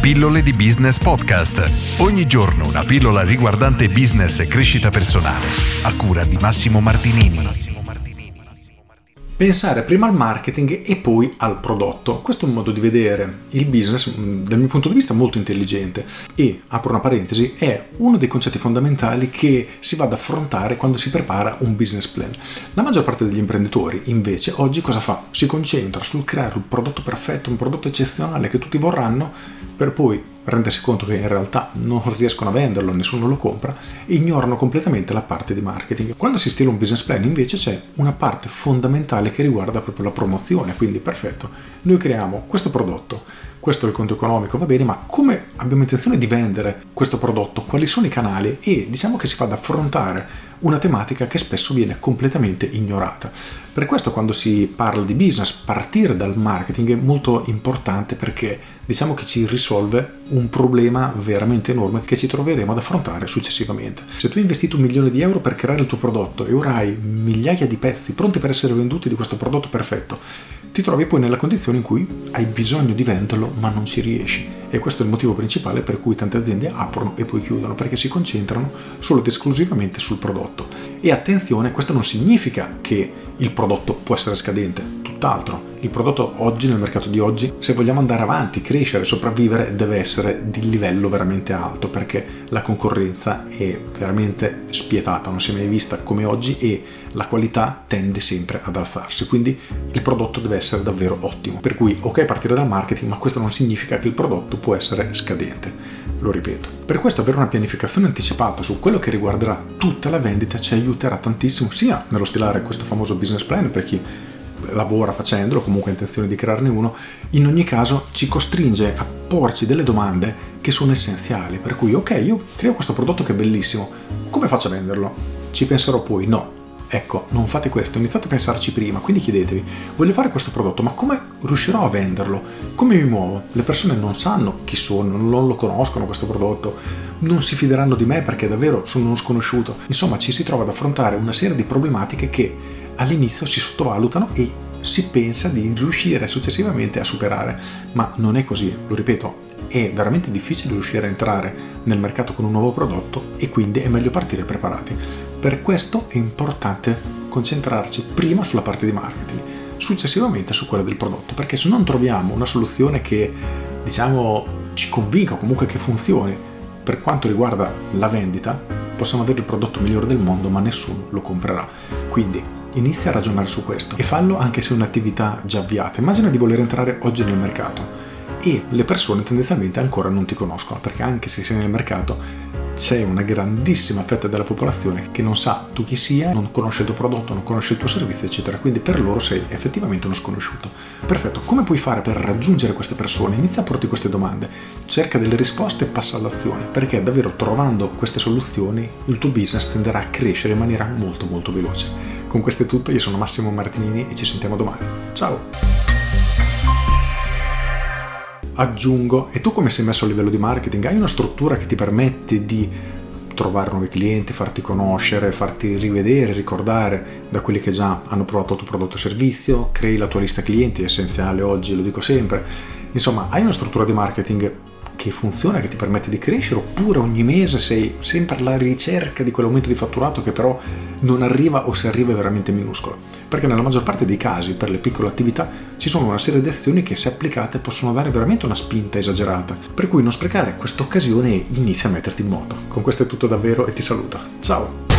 Pillole di Business Podcast. Ogni giorno una pillola riguardante business e crescita personale. A cura di Massimo Martinini. Pensare prima al marketing e poi al prodotto. Questo è un modo di vedere il business mm, dal mio punto di vista molto intelligente e, apro una parentesi, è uno dei concetti fondamentali che si va ad affrontare quando si prepara un business plan. La maggior parte degli imprenditori invece oggi cosa fa? Si concentra sul creare un prodotto perfetto, un prodotto eccezionale che tutti vorranno per poi rendersi conto che in realtà non riescono a venderlo, nessuno lo compra, ignorano completamente la parte di marketing. Quando si stila un business plan invece c'è una parte fondamentale che riguarda proprio la promozione, quindi perfetto, noi creiamo questo prodotto, questo è il conto economico, va bene, ma come abbiamo intenzione di vendere questo prodotto, quali sono i canali e diciamo che si fa ad affrontare una tematica che spesso viene completamente ignorata. Per questo quando si parla di business, partire dal marketing è molto importante perché diciamo che ci risolve un problema veramente enorme che ci troveremo ad affrontare successivamente. Se tu hai investito un milione di euro per creare il tuo prodotto e ora hai migliaia di pezzi pronti per essere venduti di questo prodotto perfetto, ti trovi poi nella condizione in cui hai bisogno di venderlo ma non ci riesci e questo è il motivo principale per cui tante aziende aprono e poi chiudono perché si concentrano solo ed esclusivamente sul prodotto. E attenzione questo non significa che il prodotto può essere scadente tutt'altro. Il prodotto oggi, nel mercato di oggi, se vogliamo andare avanti, crescere, sopravvivere, deve essere di livello veramente alto perché la concorrenza è veramente spietata, non si è mai vista come oggi e la qualità tende sempre ad alzarsi. Quindi il prodotto deve essere davvero ottimo. Per cui, ok, partire dal marketing, ma questo non significa che il prodotto può essere scadente. Lo ripeto. Per questo avere una pianificazione anticipata su quello che riguarderà tutta la vendita ci aiuterà tantissimo sia nello stilare questo famoso business plan per chi lavora facendolo, comunque ha intenzione di crearne uno, in ogni caso ci costringe a porci delle domande che sono essenziali. Per cui, ok, io creo questo prodotto che è bellissimo, come faccio a venderlo? Ci penserò poi? No. Ecco, non fate questo, iniziate a pensarci prima, quindi chiedetevi, voglio fare questo prodotto, ma come riuscirò a venderlo? Come mi muovo? Le persone non sanno chi sono, non lo conoscono questo prodotto, non si fideranno di me perché davvero sono uno sconosciuto. Insomma, ci si trova ad affrontare una serie di problematiche che all'inizio si sottovalutano e si pensa di riuscire successivamente a superare, ma non è così, lo ripeto, è veramente difficile riuscire a entrare nel mercato con un nuovo prodotto e quindi è meglio partire preparati. Per questo è importante concentrarci prima sulla parte di marketing, successivamente su quella del prodotto, perché se non troviamo una soluzione che diciamo ci convinca o comunque che funzioni per quanto riguarda la vendita, possiamo avere il prodotto migliore del mondo, ma nessuno lo comprerà. Quindi Inizia a ragionare su questo e fallo anche se è un'attività già avviata. Immagina di voler entrare oggi nel mercato e le persone tendenzialmente ancora non ti conoscono perché anche se sei nel mercato c'è una grandissima fetta della popolazione che non sa tu chi sia, non conosce il tuo prodotto, non conosce il tuo servizio, eccetera. Quindi per loro sei effettivamente uno sconosciuto. Perfetto, come puoi fare per raggiungere queste persone? Inizia a porti queste domande, cerca delle risposte e passa all'azione, perché davvero trovando queste soluzioni il tuo business tenderà a crescere in maniera molto molto veloce. Con questo è tutto, io sono Massimo Martinini e ci sentiamo domani. Ciao! Aggiungo, e tu come sei messo a livello di marketing? Hai una struttura che ti permette di trovare nuovi clienti, farti conoscere, farti rivedere, ricordare da quelli che già hanno provato il tuo prodotto o servizio, crei la tua lista clienti, è essenziale oggi, lo dico sempre. Insomma, hai una struttura di marketing che funziona, che ti permette di crescere, oppure ogni mese sei sempre alla ricerca di quell'aumento di fatturato che però non arriva o se arriva è veramente minuscolo. Perché nella maggior parte dei casi, per le piccole attività, ci sono una serie di azioni che se applicate possono dare veramente una spinta esagerata. Per cui non sprecare questa occasione e inizia a metterti in moto. Con questo è tutto davvero e ti saluto. Ciao!